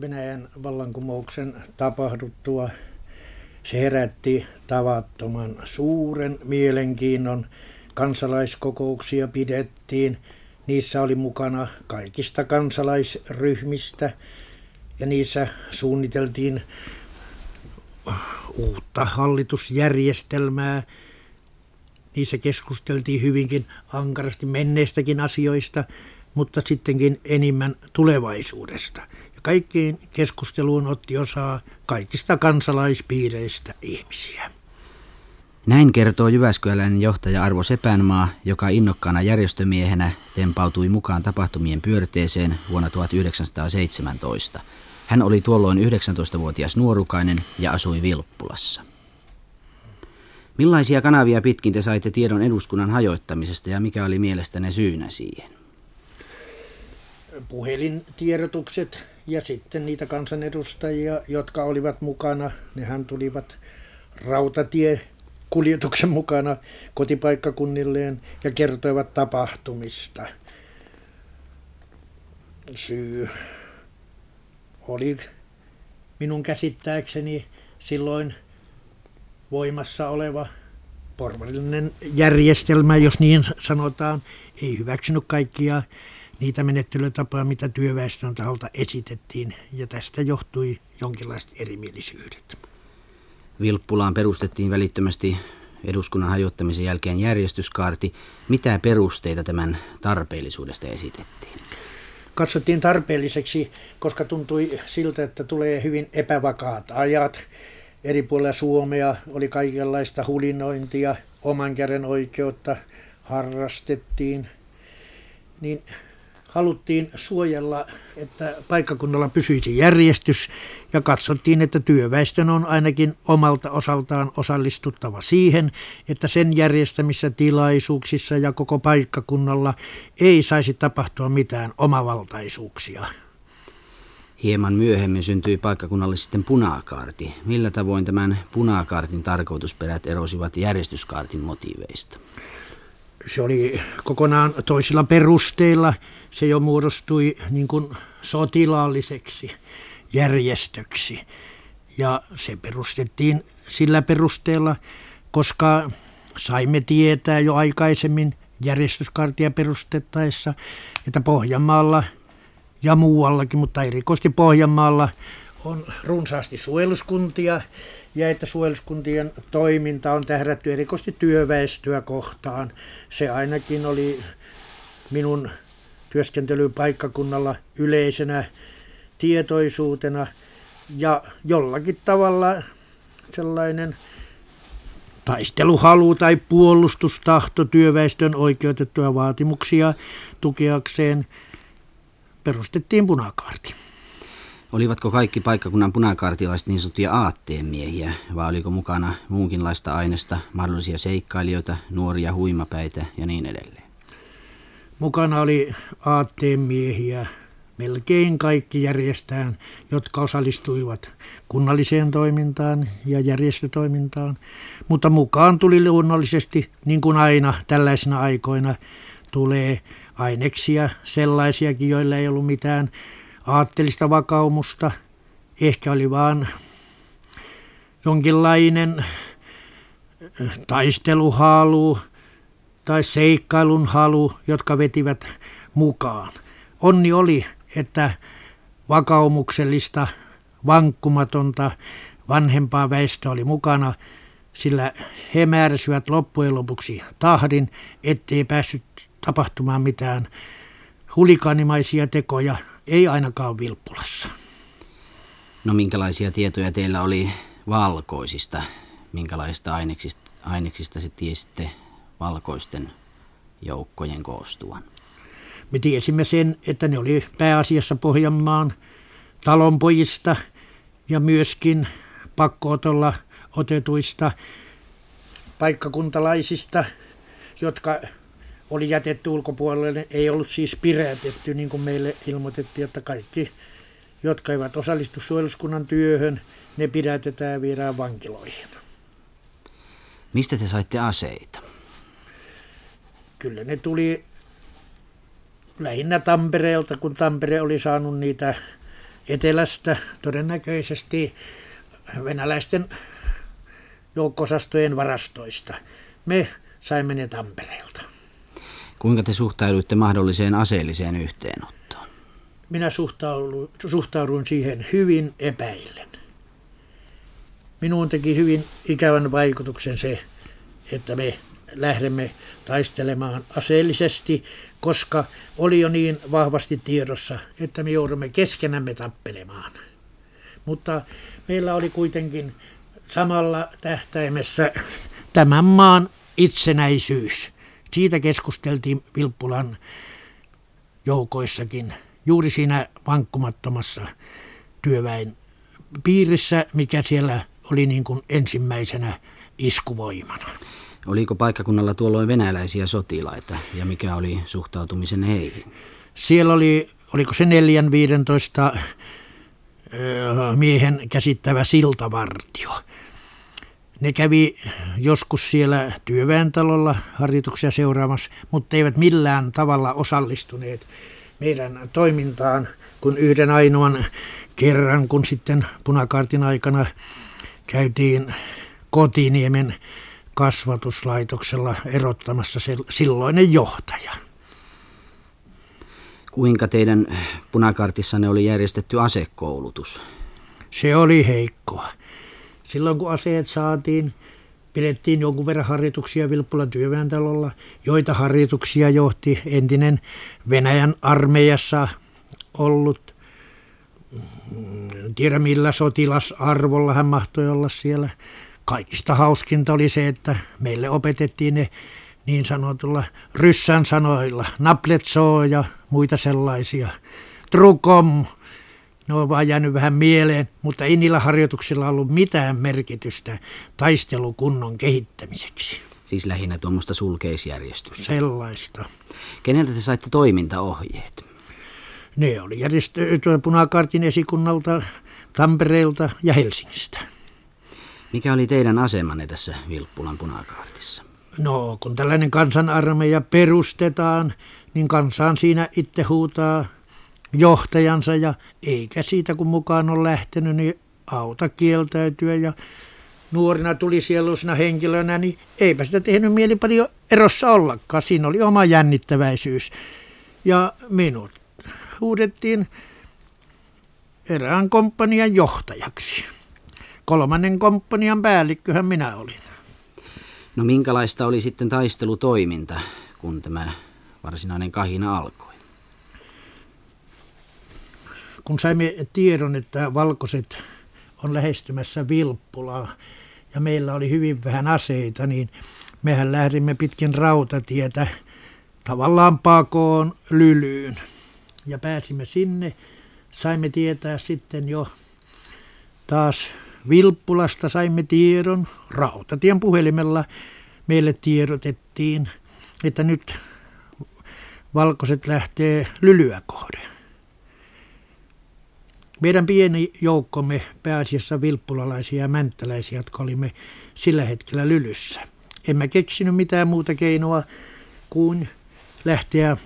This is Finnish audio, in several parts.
Venäjän vallankumouksen tapahduttua se herätti tavattoman suuren mielenkiinnon. Kansalaiskokouksia pidettiin. Niissä oli mukana kaikista kansalaisryhmistä ja niissä suunniteltiin uutta hallitusjärjestelmää. Niissä keskusteltiin hyvinkin ankarasti menneistäkin asioista, mutta sittenkin enimmän tulevaisuudesta. Kaikkiin keskusteluun otti osaa kaikista kansalaispiireistä ihmisiä. Näin kertoo Jyväskyläinen johtaja Arvo Sepänmaa, joka innokkaana järjestömiehenä tempautui mukaan tapahtumien pyörteeseen vuonna 1917. Hän oli tuolloin 19-vuotias nuorukainen ja asui Vilppulassa. Millaisia kanavia pitkin te saitte tiedon eduskunnan hajoittamisesta ja mikä oli mielestänne syynä siihen? Puhelintiedotukset ja sitten niitä kansanedustajia, jotka olivat mukana. Nehän tulivat rautatie kuljetuksen mukana kotipaikkakunnilleen ja kertoivat tapahtumista. Syy oli minun käsittääkseni silloin voimassa oleva porvarillinen järjestelmä, jos niin sanotaan, ei hyväksynyt kaikkia niitä menettelytapoja, mitä työväestön taholta esitettiin, ja tästä johtui jonkinlaiset erimielisyydet. Vilppulaan perustettiin välittömästi eduskunnan hajottamisen jälkeen järjestyskaarti. Mitä perusteita tämän tarpeellisuudesta esitettiin? Katsottiin tarpeelliseksi, koska tuntui siltä, että tulee hyvin epävakaat ajat. Eri puolilla Suomea oli kaikenlaista hulinointia, oman käden oikeutta harrastettiin. Niin haluttiin suojella, että paikkakunnalla pysyisi järjestys ja katsottiin, että työväestön on ainakin omalta osaltaan osallistuttava siihen, että sen järjestämissä tilaisuuksissa ja koko paikkakunnalla ei saisi tapahtua mitään omavaltaisuuksia. Hieman myöhemmin syntyi paikkakunnalle sitten punakaarti. Millä tavoin tämän punakaartin tarkoitusperät erosivat järjestyskaartin motiiveista? Se oli kokonaan toisilla perusteilla se jo muodostui niin kuin sotilaalliseksi järjestöksi. Ja se perustettiin sillä perusteella, koska saimme tietää jo aikaisemmin järjestyskartia perustettaessa, että Pohjanmaalla ja muuallakin, mutta erikoisesti Pohjanmaalla on runsaasti suojeluskuntia ja että suojeluskuntien toiminta on tähdätty erikoisesti työväestöä kohtaan. Se ainakin oli minun työskentelypaikkakunnalla yleisenä tietoisuutena ja jollakin tavalla sellainen taisteluhalu tai puolustustahto työväestön oikeutettuja vaatimuksia tukeakseen perustettiin punakaarti. Olivatko kaikki paikkakunnan punakaartilaiset niin sanottuja aatteenmiehiä, vai oliko mukana muunkinlaista aineesta, mahdollisia seikkailijoita, nuoria huimapäitä ja niin edelleen? Mukana oli aatteen miehiä, melkein kaikki järjestään, jotka osallistuivat kunnalliseen toimintaan ja järjestötoimintaan. Mutta mukaan tuli luonnollisesti, niin kuin aina tällaisina aikoina, tulee aineksia sellaisiakin, joilla ei ollut mitään aattelista vakaumusta. Ehkä oli vaan jonkinlainen taisteluhalu, tai seikkailun halu, jotka vetivät mukaan. Onni oli, että vakaumuksellista, vankkumatonta, vanhempaa väestöä oli mukana, sillä he määräsivät loppujen lopuksi tahdin, ettei päässyt tapahtumaan mitään hulikanimaisia tekoja, ei ainakaan Vilppulassa. No minkälaisia tietoja teillä oli valkoisista? Minkälaista aineksista, aineksista se tiesitte valkoisten joukkojen koostuvan. Me tiesimme sen, että ne oli pääasiassa Pohjanmaan talonpojista ja myöskin pakkootolla otetuista paikkakuntalaisista, jotka oli jätetty ulkopuolelle. Ei ollut siis pidätetty, niin kuin meille ilmoitettiin, että kaikki, jotka eivät osallistu suojeluskunnan työhön, ne pidätetään ja viedään vankiloihin. Mistä te saitte aseita? kyllä ne tuli lähinnä Tampereelta, kun Tampere oli saanut niitä etelästä, todennäköisesti venäläisten joukkosastojen varastoista. Me saimme ne Tampereelta. Kuinka te suhtauduitte mahdolliseen aseelliseen yhteenottoon? Minä suhtauduin, siihen hyvin epäillen. Minuun teki hyvin ikävän vaikutuksen se, että me lähdemme taistelemaan aseellisesti, koska oli jo niin vahvasti tiedossa, että me joudumme keskenämme tappelemaan. Mutta meillä oli kuitenkin samalla tähtäimessä tämän maan itsenäisyys. Siitä keskusteltiin Vilppulan joukoissakin juuri siinä vankkumattomassa työväen piirissä, mikä siellä oli niin kuin ensimmäisenä iskuvoimana. Oliko paikkakunnalla tuolloin venäläisiä sotilaita ja mikä oli suhtautumisen heihin? Siellä oli, oliko se neljän 15 miehen käsittävä siltavartio. Ne kävi joskus siellä työväentalolla harjoituksia seuraamassa, mutta eivät millään tavalla osallistuneet meidän toimintaan, kun yhden ainoan kerran, kun sitten punakaartin aikana käytiin Kotiniemen kasvatuslaitoksella erottamassa se silloinen johtaja. Kuinka teidän punakartissanne oli järjestetty asekoulutus? Se oli heikkoa. Silloin kun aseet saatiin, pidettiin jonkun verran harjoituksia Vilppulan työväentalolla, joita harjoituksia johti entinen Venäjän armeijassa ollut, en tiedä millä sotilasarvolla hän mahtoi olla siellä. Kaikista hauskinta oli se, että meille opetettiin ne niin sanotulla ryssän sanoilla, napletsoo ja muita sellaisia. Trukom, ne on vaan jäänyt vähän mieleen, mutta ei niillä harjoituksilla ollut mitään merkitystä taistelukunnon kehittämiseksi. Siis lähinnä tuommoista sulkeisjärjestystä. Sellaista. Keneltä te saitte toimintaohjeet? Ne oli järjestetty Punakartin esikunnalta, Tampereelta ja Helsingistä. Mikä oli teidän asemanne tässä Vilppulan punakaartissa? No, kun tällainen kansanarmeija perustetaan, niin kansaan siinä itse huutaa johtajansa ja eikä siitä kun mukaan on lähtenyt, niin auta kieltäytyä ja nuorina tuli sieluisena henkilönä, niin eipä sitä tehnyt mieli paljon erossa ollakaan. Siinä oli oma jännittäväisyys. Ja minut huudettiin erään komppanian johtajaksi. Kolmannen komppanian päällikköhän minä olin. No minkälaista oli sitten taistelutoiminta, kun tämä varsinainen kahina alkoi? Kun saimme tiedon, että valkoiset on lähestymässä Vilppulaa ja meillä oli hyvin vähän aseita, niin mehän lähdimme pitkin rautatietä tavallaan pakoon Lylyyn. Ja pääsimme sinne, saimme tietää sitten jo taas Vilppulasta saimme tiedon, rautatien puhelimella meille tiedotettiin, että nyt valkoiset lähtee lylyä kohde. Meidän pieni joukkomme, pääasiassa vilppulalaisia ja mänttäläisiä, jotka olimme sillä hetkellä lylyssä. Emme keksinyt mitään muuta keinoa kuin lähteä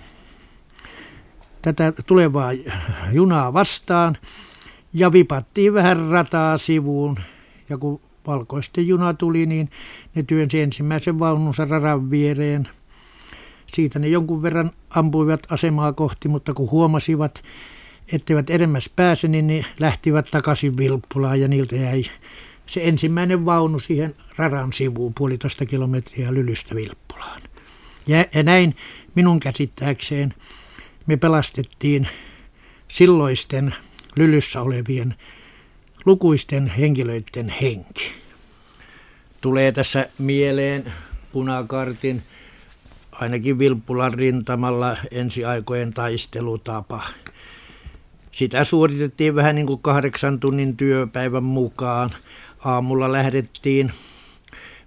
tätä tulevaa junaa vastaan ja vipattiin vähän rataa sivuun. Ja kun valkoisten juna tuli, niin ne työnsi ensimmäisen vaununsa radan viereen. Siitä ne jonkun verran ampuivat asemaa kohti, mutta kun huomasivat, etteivät edemmäs pääse, niin ne lähtivät takaisin Vilppulaan ja niiltä jäi se ensimmäinen vaunu siihen radan sivuun puolitoista kilometriä Lylystä Vilppulaan. Ja, ja näin minun käsittääkseen me pelastettiin silloisten Lylyssä olevien lukuisten henkilöiden henki. Tulee tässä mieleen punakartin ainakin Vilppulan rintamalla ensiaikojen taistelutapa. Sitä suoritettiin vähän niin kuin kahdeksan tunnin työpäivän mukaan. Aamulla lähdettiin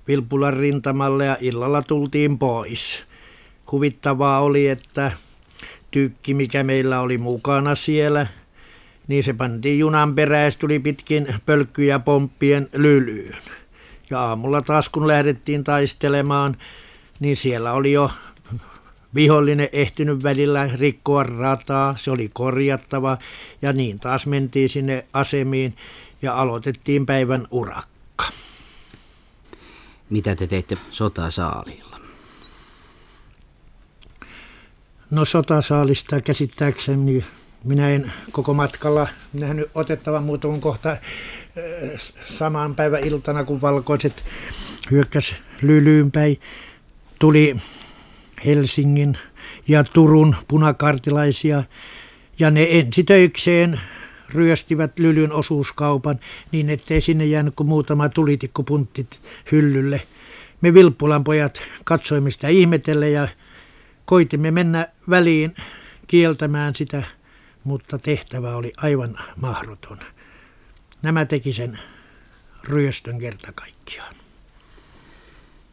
Vilppulan rintamalle ja illalla tultiin pois. Huvittavaa oli, että tykki, mikä meillä oli mukana siellä – niin se pantiin junan perään tuli pitkin pölkkyjä pomppien lylyyn. Ja aamulla taas kun lähdettiin taistelemaan, niin siellä oli jo vihollinen ehtinyt välillä rikkoa rataa, se oli korjattava ja niin taas mentiin sinne asemiin ja aloitettiin päivän urakka. Mitä te teitte sotasaalilla? No sotasaalista käsittääkseni minä en koko matkalla nähnyt otettavan muutaman kohta äh, saman päivän iltana, kun valkoiset hyökkäs Lylyyn päin. Tuli Helsingin ja Turun punakartilaisia ja ne ensitöikseen ryöstivät Lylyn osuuskaupan niin, ettei sinne jäänyt kuin muutama tulitikkupunttit hyllylle. Me Vilppulan pojat katsoimme sitä ihmetelle ja koitimme mennä väliin kieltämään sitä, mutta tehtävä oli aivan mahdoton. Nämä teki sen ryöstön kerta kaikkiaan.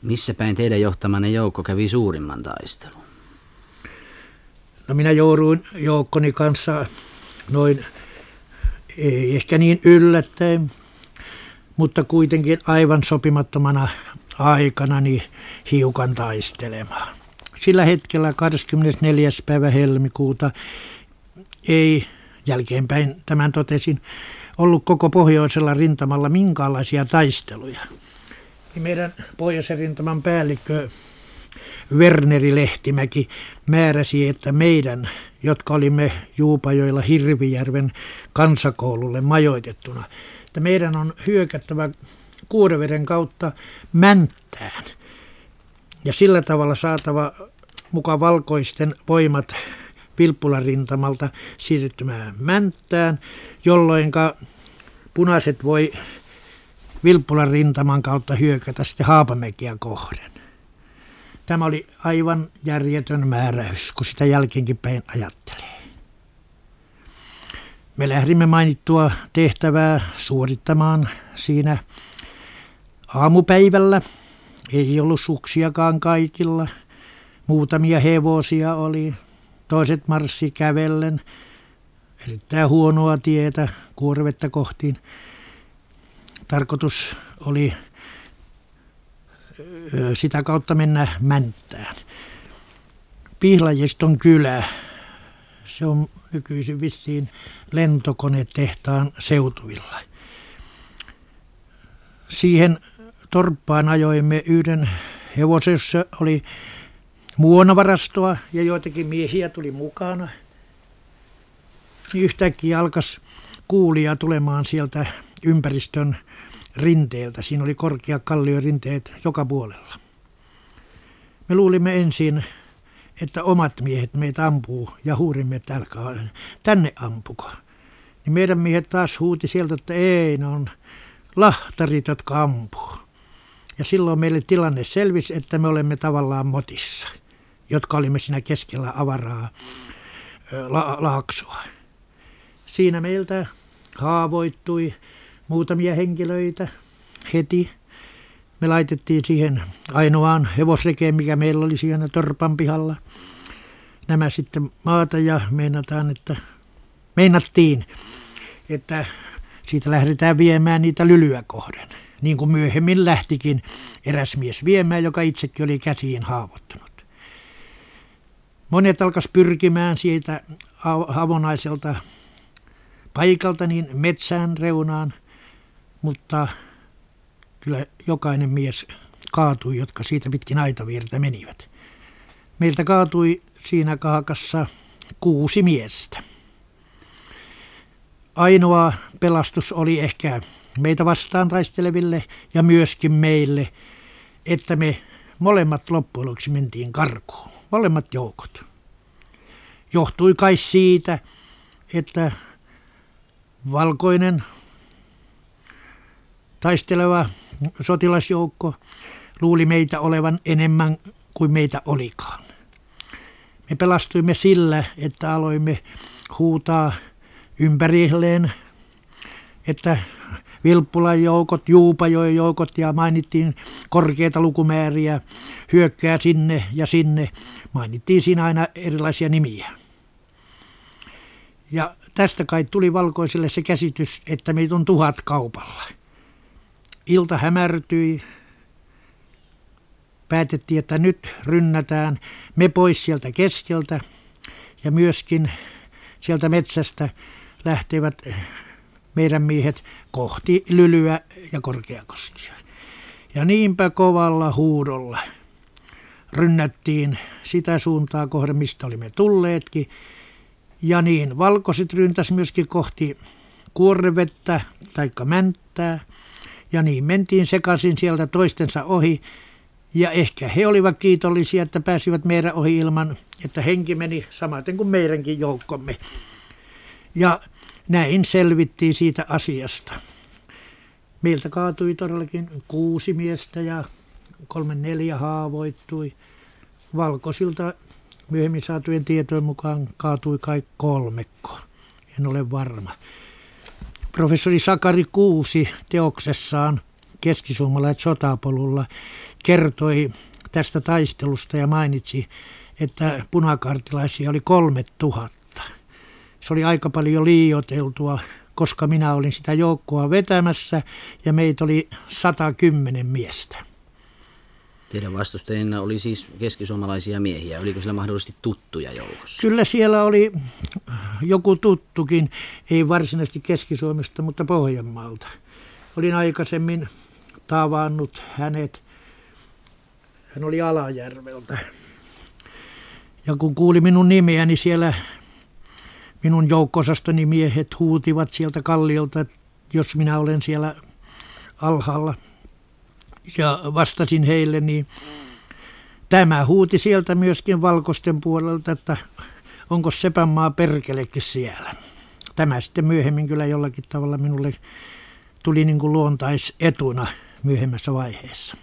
Missä päin teidän johtamanne joukko kävi suurimman taistelun? No minä jouduin joukkoni kanssa noin, ei ehkä niin yllättäen, mutta kuitenkin aivan sopimattomana aikana niin hiukan taistelemaan. Sillä hetkellä 24. päivä helmikuuta ei, jälkeenpäin tämän totesin, ollut koko pohjoisella rintamalla minkäänlaisia taisteluja niin meidän pohjoisen rintaman päällikkö Werneri Lehtimäki määräsi, että meidän, jotka olimme Juupajoilla Hirvijärven kansakoululle majoitettuna, että meidän on hyökättävä Kuoreveden kautta Mänttään. Ja sillä tavalla saatava mukaan valkoisten voimat Vilppularintamalta siirtymään Mänttään, jolloin punaiset voi Vilppulan rintaman kautta hyökätä sitten Haapamäkiä kohden. Tämä oli aivan järjetön määräys, kun sitä jälkeenkin päin ajattelee. Me lähdimme mainittua tehtävää suorittamaan siinä aamupäivällä. Ei ollut suksiakaan kaikilla. Muutamia hevosia oli. Toiset marssi kävellen. Erittäin huonoa tietä kuorvetta kohtiin tarkoitus oli sitä kautta mennä Mänttään. Pihlajiston kylä, se on nykyisin vissiin lentokonetehtaan seutuvilla. Siihen torppaan ajoimme yhden hevosen, jossa oli muonavarastoa ja joitakin miehiä tuli mukana. Niin yhtäkkiä alkas kuulia tulemaan sieltä ympäristön rinteeltä. Siinä oli korkea kalliorinteet joka puolella. Me luulimme ensin, että omat miehet meitä ampuu ja huurimme, että älkää tänne ampuko. Niin meidän miehet taas huuti sieltä, että ei, ne on lahtarit, jotka ampuu. Ja silloin meille tilanne selvisi, että me olemme tavallaan motissa, jotka olimme siinä keskellä avaraa la- laaksoa. Siinä meiltä haavoittui muutamia henkilöitä heti. Me laitettiin siihen ainoaan hevosrekeen, mikä meillä oli siinä torpan pihalla. Nämä sitten maata ja meinataan, että meinattiin, että siitä lähdetään viemään niitä lylyä kohden. Niin kuin myöhemmin lähtikin eräs mies viemään, joka itsekin oli käsiin haavoittunut. Monet alkas pyrkimään siitä avonaiselta paikalta niin metsään reunaan – mutta kyllä jokainen mies kaatui, jotka siitä pitkin aitavirta menivät. Meiltä kaatui siinä kaakassa kuusi miestä. Ainoa pelastus oli ehkä meitä vastaan taisteleville ja myöskin meille, että me molemmat loppujen lopuksi mentiin karkuun, molemmat joukot. Johtui kai siitä, että valkoinen taisteleva sotilasjoukko luuli meitä olevan enemmän kuin meitä olikaan. Me pelastuimme sillä, että aloimme huutaa ympärilleen, että Vilppulan joukot, Juupajoen joukot ja mainittiin korkeita lukumääriä, hyökkää sinne ja sinne. Mainittiin siinä aina erilaisia nimiä. Ja tästä kai tuli valkoiselle se käsitys, että meitä on tuhat kaupalla. Ilta hämärtyi. päätettiin, että nyt rynnätään me pois sieltä keskeltä ja myöskin sieltä metsästä lähtevät meidän miehet kohti Lylyä ja Korkeakoskia. Ja niinpä kovalla huudolla rynnättiin sitä suuntaa kohden, mistä olimme tulleetkin. Ja niin, valkoiset ryntäs myöskin kohti kuorrevettä tai mänttää. Ja niin mentiin sekaisin sieltä toistensa ohi. Ja ehkä he olivat kiitollisia, että pääsivät meidän ohi ilman, että henki meni samaten kuin meidänkin joukkomme. Ja näin selvittiin siitä asiasta. Meiltä kaatui todellakin kuusi miestä ja kolme neljä haavoittui. Valkoisilta myöhemmin saatujen tietojen mukaan kaatui kai kolmekko. En ole varma. Professori Sakari Kuusi teoksessaan keskisuomalaiset sotapolulla kertoi tästä taistelusta ja mainitsi, että punakartilaisia oli kolme tuhatta. Se oli aika paljon liioteltua, koska minä olin sitä joukkoa vetämässä ja meitä oli 110 miestä. Teidän vastustajina oli siis keskisuomalaisia miehiä. Oliko siellä mahdollisesti tuttuja joukossa? Kyllä siellä oli joku tuttukin, ei varsinaisesti Keski-Suomesta, mutta Pohjanmaalta. Olin aikaisemmin tavannut hänet. Hän oli Alajärveltä. Ja kun kuuli minun nimeäni niin siellä minun joukkosastoni miehet huutivat sieltä kalliolta, jos minä olen siellä alhaalla – ja vastasin heille, niin tämä huuti sieltä myöskin valkoisten puolelta, että onko Sepänmaa perkelekin siellä. Tämä sitten myöhemmin kyllä jollakin tavalla minulle tuli niin kuin luontaisetuna myöhemmässä vaiheessa.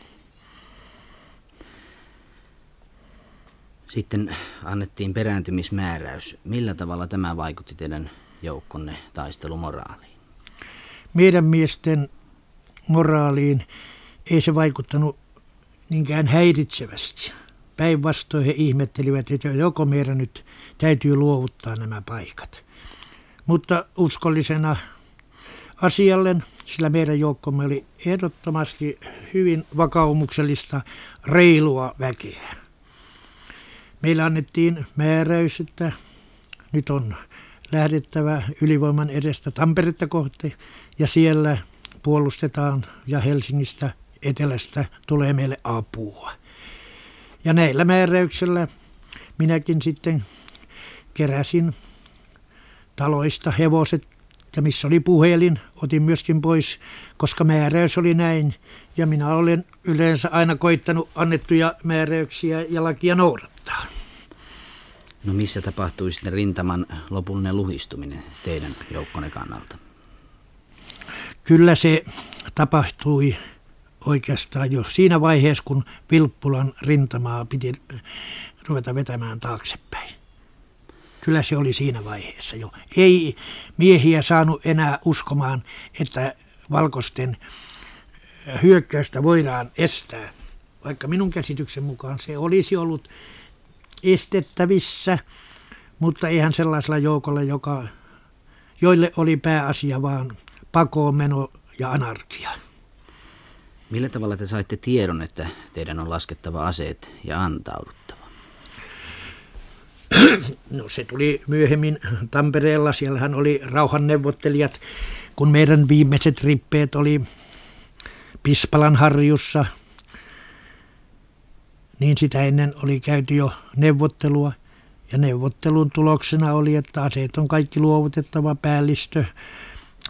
Sitten annettiin perääntymismääräys. Millä tavalla tämä vaikutti teidän joukkonne taistelumoraaliin? Meidän miesten moraaliin ei se vaikuttanut niinkään häiritsevästi. Päinvastoin he ihmettelivät, että joko meidän nyt täytyy luovuttaa nämä paikat. Mutta uskollisena asialle, sillä meidän joukkomme oli ehdottomasti hyvin vakaumuksellista, reilua väkeä. Meillä annettiin määräys, että nyt on lähdettävä ylivoiman edestä Tamperetta kohti ja siellä puolustetaan ja Helsingistä etelästä tulee meille apua. Ja näillä määräyksillä minäkin sitten keräsin taloista hevoset ja missä oli puhelin, otin myöskin pois, koska määräys oli näin. Ja minä olen yleensä aina koittanut annettuja määräyksiä ja lakia noudattaa. No missä tapahtui sitten rintaman lopullinen luhistuminen teidän joukkonne kannalta? Kyllä se tapahtui oikeastaan jo siinä vaiheessa, kun Vilppulan rintamaa piti ruveta vetämään taaksepäin. Kyllä se oli siinä vaiheessa jo. Ei miehiä saanut enää uskomaan, että valkoisten hyökkäystä voidaan estää. Vaikka minun käsityksen mukaan se olisi ollut estettävissä, mutta eihän sellaisella joukolla, joka, joille oli pääasia vaan pakoon meno ja anarkia. Millä tavalla te saitte tiedon, että teidän on laskettava aseet ja antauduttava? No se tuli myöhemmin Tampereella. Siellähän oli rauhanneuvottelijat, kun meidän viimeiset rippeet oli Pispalan harjussa. Niin sitä ennen oli käyty jo neuvottelua. Ja neuvottelun tuloksena oli, että aseet on kaikki luovutettava, päällistö,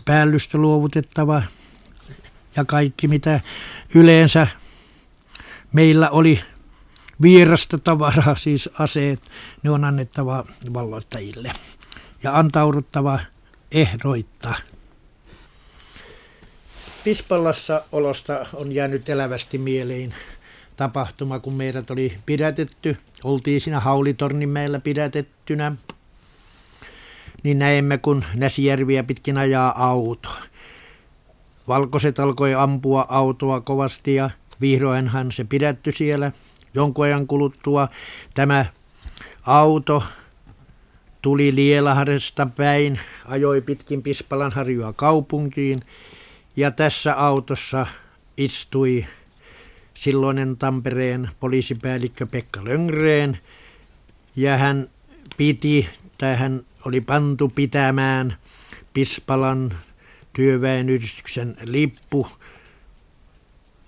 päällystö luovutettava – ja kaikki mitä yleensä meillä oli vierasta tavaraa, siis aseet, ne on annettava valloittajille ja antauduttava ehdoitta. Pispalassa olosta on jäänyt elävästi mieleen tapahtuma, kun meidät oli pidätetty. Oltiin siinä Haulitorninmäellä pidätettynä. Niin näemme, kun Näsijärviä pitkin ajaa auto. Valkoiset alkoi ampua autoa kovasti ja vihdoinhan se pidätty siellä. Jonkun ajan kuluttua tämä auto tuli Lielahdesta päin, ajoi pitkin Pispalanharjua kaupunkiin ja tässä autossa istui silloinen Tampereen poliisipäällikkö Pekka Löngreen ja hän piti, tai hän oli pantu pitämään Pispalan työväenyhdistyksen lippu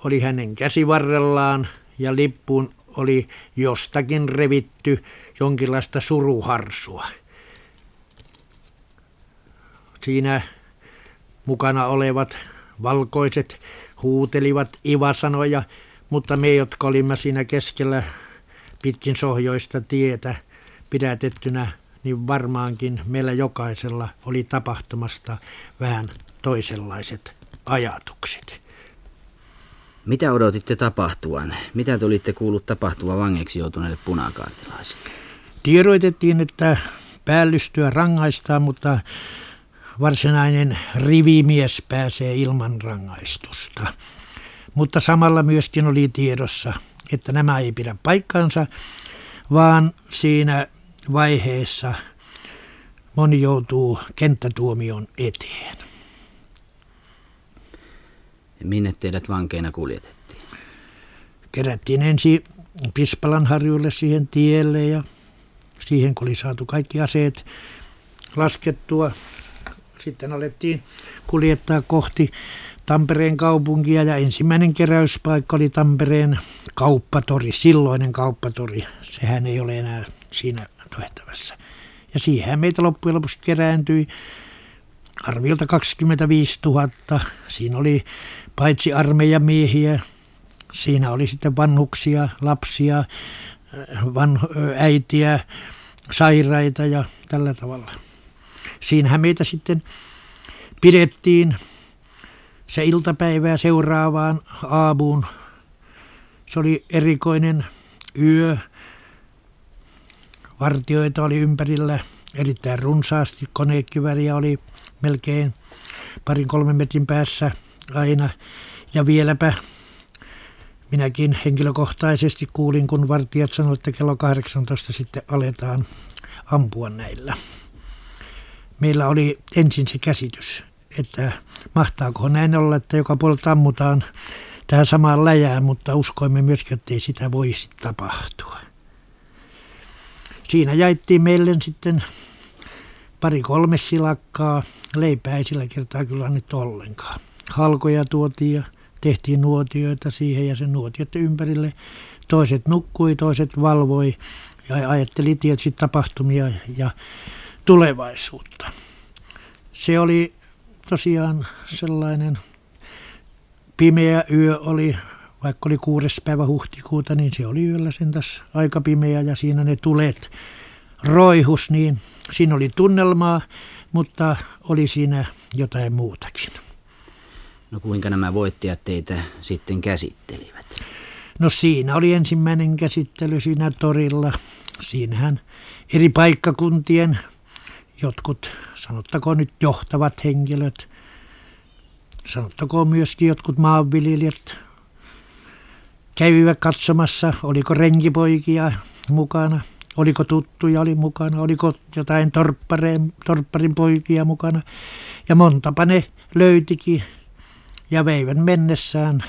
oli hänen käsivarrellaan ja lippuun oli jostakin revitty jonkinlaista suruharsua. Siinä mukana olevat valkoiset huutelivat ivasanoja, mutta me, jotka olimme siinä keskellä pitkin sohjoista tietä pidätettynä, niin varmaankin meillä jokaisella oli tapahtumasta vähän toisenlaiset ajatukset. Mitä odotitte tapahtuvan? Mitä te olitte kuullut tapahtua vangeiksi joutuneille punakaartilaisille? Tiedoitettiin, että päällystyä rangaistaan, mutta varsinainen rivimies pääsee ilman rangaistusta. Mutta samalla myöskin oli tiedossa, että nämä ei pidä paikkansa, vaan siinä vaiheessa moni joutuu kenttätuomion eteen. Minne teidät vankeina kuljetettiin? Kerättiin ensin Pispalan harjulle siihen tielle ja siihen kun oli saatu kaikki aseet laskettua. Sitten alettiin kuljettaa kohti Tampereen kaupunkia ja ensimmäinen keräyspaikka oli Tampereen kauppatori, silloinen kauppatori. Sehän ei ole enää siinä tehtävässä. Ja siihen meitä loppujen lopuksi kerääntyi arviolta 25 000. Siinä oli paitsi armeijan miehiä, siinä oli sitten vanhuksia, lapsia, vanho, äitiä, sairaita ja tällä tavalla. Siinähän meitä sitten pidettiin se iltapäivää seuraavaan aamuun. Se oli erikoinen yö. Vartioita oli ympärillä erittäin runsaasti. Konekiväriä oli melkein parin kolmen metrin päässä aina. Ja vieläpä minäkin henkilökohtaisesti kuulin, kun vartijat sanoivat, että kello 18 sitten aletaan ampua näillä. Meillä oli ensin se käsitys, että mahtaako näin olla, että joka puolelta ammutaan tähän samaan läjään, mutta uskoimme myöskin, että ei sitä voisi tapahtua. Siinä jaettiin meille sitten pari kolme silakkaa, leipää ei sillä kertaa kyllä annettu ollenkaan. Halkoja tuotiin ja tehtiin nuotioita siihen ja sen nuotioiden ympärille. Toiset nukkui, toiset valvoi ja ajatteli tietysti tapahtumia ja tulevaisuutta. Se oli tosiaan sellainen pimeä yö oli, vaikka oli kuudes päivä huhtikuuta, niin se oli yöllä sen tässä aika pimeä ja siinä ne tulet roihus, niin siinä oli tunnelmaa, mutta oli siinä jotain muutakin. No kuinka nämä voittajat teitä sitten käsittelivät? No siinä oli ensimmäinen käsittely siinä torilla. Siinähän eri paikkakuntien jotkut, sanottakoon nyt johtavat henkilöt, sanottakoon myöskin jotkut maanviljelijät, kävivät katsomassa, oliko renkipoikia mukana, oliko tuttuja oli mukana, oliko jotain torpparin poikia mukana. Ja montapa ne löytikin ja veivän mennessään.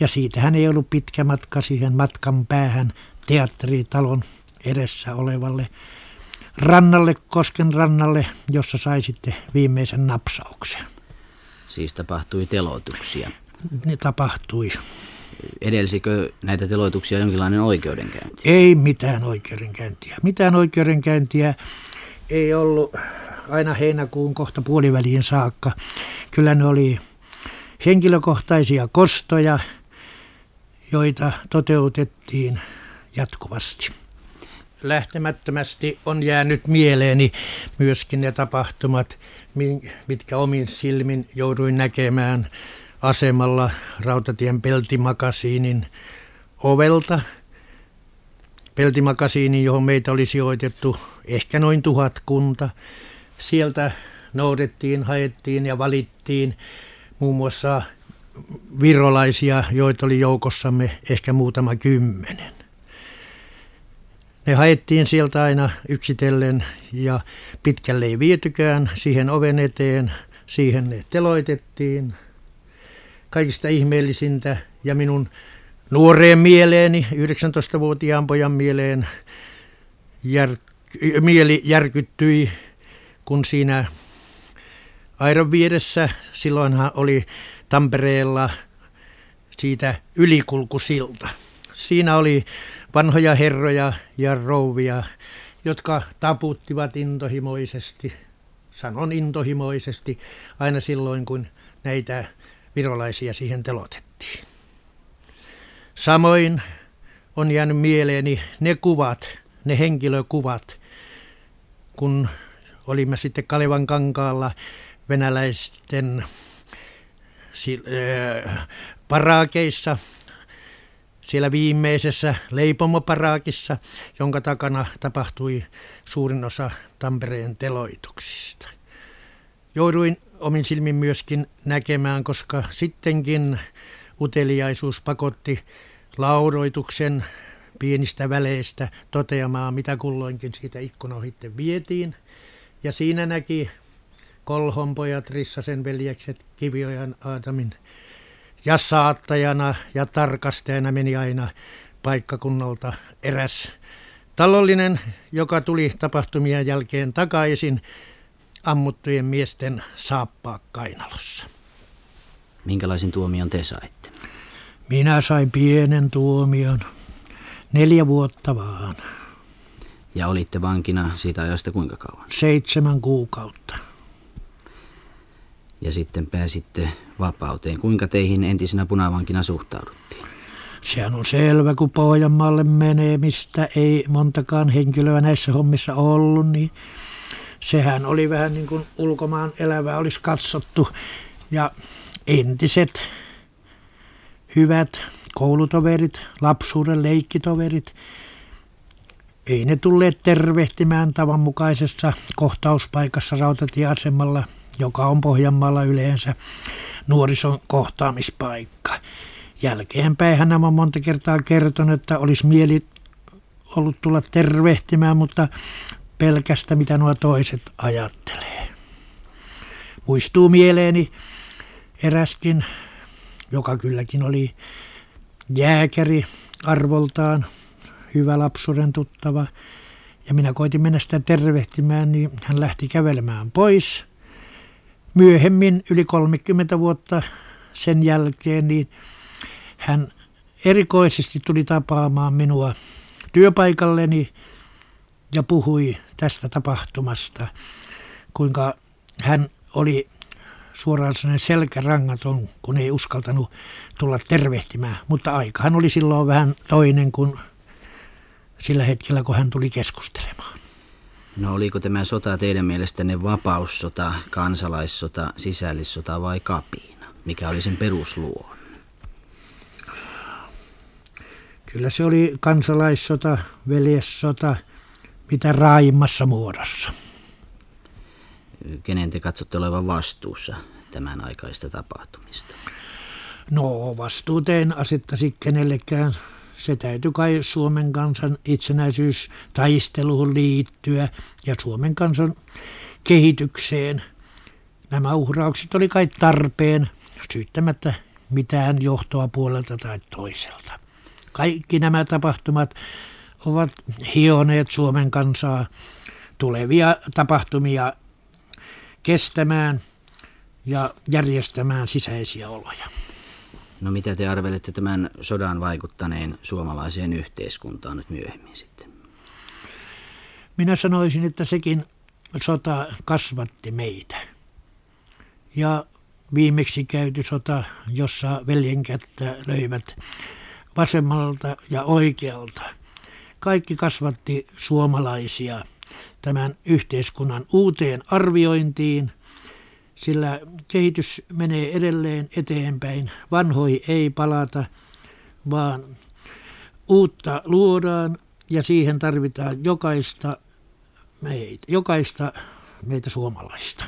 Ja siitähän ei ollut pitkä matka siihen matkan päähän teatteritalon edessä olevalle rannalle, Kosken rannalle, jossa sai sitten viimeisen napsauksen. Siis tapahtui teloituksia? Ne tapahtui. Edelsikö näitä teloituksia jonkinlainen oikeudenkäynti? Ei mitään oikeudenkäyntiä. Mitään oikeudenkäyntiä ei ollut aina heinäkuun kohta puoliväliin saakka. Kyllä ne oli henkilökohtaisia kostoja, joita toteutettiin jatkuvasti. Lähtemättömästi on jäänyt mieleeni myöskin ne tapahtumat, mitkä omin silmin jouduin näkemään asemalla Rautatien peltimakasiinin ovelta. Peltimakasiini, johon meitä oli sijoitettu ehkä noin tuhat kunta. Sieltä noudettiin, haettiin ja valittiin muun muassa virolaisia, joita oli joukossamme ehkä muutama kymmenen. Ne haettiin sieltä aina yksitellen ja pitkälle ei vietykään siihen oven eteen. Siihen ne teloitettiin. Kaikista ihmeellisintä ja minun nuoreen mieleeni, 19-vuotiaan pojan mieleen jär, mieli järkyttyi, kun siinä Airon vieressä, silloinhan oli Tampereella siitä ylikulkusilta. Siinä oli vanhoja herroja ja rouvia, jotka taputtivat intohimoisesti, sanon intohimoisesti, aina silloin kun näitä virolaisia siihen telotettiin. Samoin on jäänyt mieleeni ne kuvat, ne henkilökuvat, kun olimme sitten Kalevan kankaalla venäläisten äh, paraakeissa, siellä viimeisessä leipomoparaakissa, jonka takana tapahtui suurin osa Tampereen teloituksista. Jouduin omin silmin myöskin näkemään, koska sittenkin uteliaisuus pakotti lauroituksen pienistä väleistä toteamaan, mitä kulloinkin siitä ikkunohitte vietiin. Ja siinä näki Kolhon pojat, Rissasen veljekset, Kiviojan Aatamin ja saattajana ja tarkastajana meni aina paikkakunnalta eräs talollinen, joka tuli tapahtumien jälkeen takaisin ammuttujen miesten saappaa kainalossa. Minkälaisen tuomion te saitte? Minä sain pienen tuomion. Neljä vuotta vaan. Ja olitte vankina siitä ajasta kuinka kauan? Seitsemän kuukautta. Ja sitten pääsitte vapauteen. Kuinka teihin entisenä punavankina suhtauduttiin? Sehän on selvä, kun Pohjanmaalle menee, mistä ei montakaan henkilöä näissä hommissa ollut, niin sehän oli vähän niin kuin ulkomaan elävää olisi katsottu. Ja entiset hyvät koulutoverit, lapsuuden leikkitoverit, ei ne tulleet tervehtimään tavanmukaisessa kohtauspaikassa rautatieasemalla, joka on Pohjanmaalla yleensä nuorison kohtaamispaikka. Jälkeenpäin hän on monta kertaa kertonut, että olisi mieli ollut tulla tervehtimään, mutta pelkästä mitä nuo toiset ajattelee. Muistuu mieleeni eräskin, joka kylläkin oli jääkäri arvoltaan, hyvä lapsuuden tuttava. Ja minä koitin mennä sitä tervehtimään, niin hän lähti kävelemään pois. Myöhemmin, yli 30 vuotta sen jälkeen, niin hän erikoisesti tuli tapaamaan minua työpaikalleni ja puhui tästä tapahtumasta, kuinka hän oli suoraan sellainen selkärangaton, kun ei uskaltanut tulla tervehtimään. Mutta aikahan oli silloin vähän toinen kuin sillä hetkellä, kun hän tuli keskustelemaan. No oliko tämä sota teidän mielestänne vapaussota, kansalaissota, sisällissota vai kapiina? Mikä oli sen perusluon? Kyllä se oli kansalaissota, veljessota, mitä raajimmassa muodossa. Kenen te katsotte olevan vastuussa tämän aikaista tapahtumista? No vastuuteen asettaisi kenellekään. Se täytyy kai Suomen kansan itsenäisyystaisteluun liittyä ja Suomen kansan kehitykseen. Nämä uhraukset oli kai tarpeen syyttämättä mitään johtoa puolelta tai toiselta. Kaikki nämä tapahtumat ovat hioneet Suomen kansaa tulevia tapahtumia kestämään ja järjestämään sisäisiä oloja. No mitä te arvelette tämän sodan vaikuttaneen suomalaiseen yhteiskuntaan nyt myöhemmin sitten? Minä sanoisin, että sekin sota kasvatti meitä. Ja viimeksi käyty sota, jossa veljen kättä löivät vasemmalta ja oikealta. Kaikki kasvatti suomalaisia tämän yhteiskunnan uuteen arviointiin, sillä kehitys menee edelleen eteenpäin. Vanhoi ei palata, vaan uutta luodaan ja siihen tarvitaan jokaista meitä, jokaista meitä suomalaista.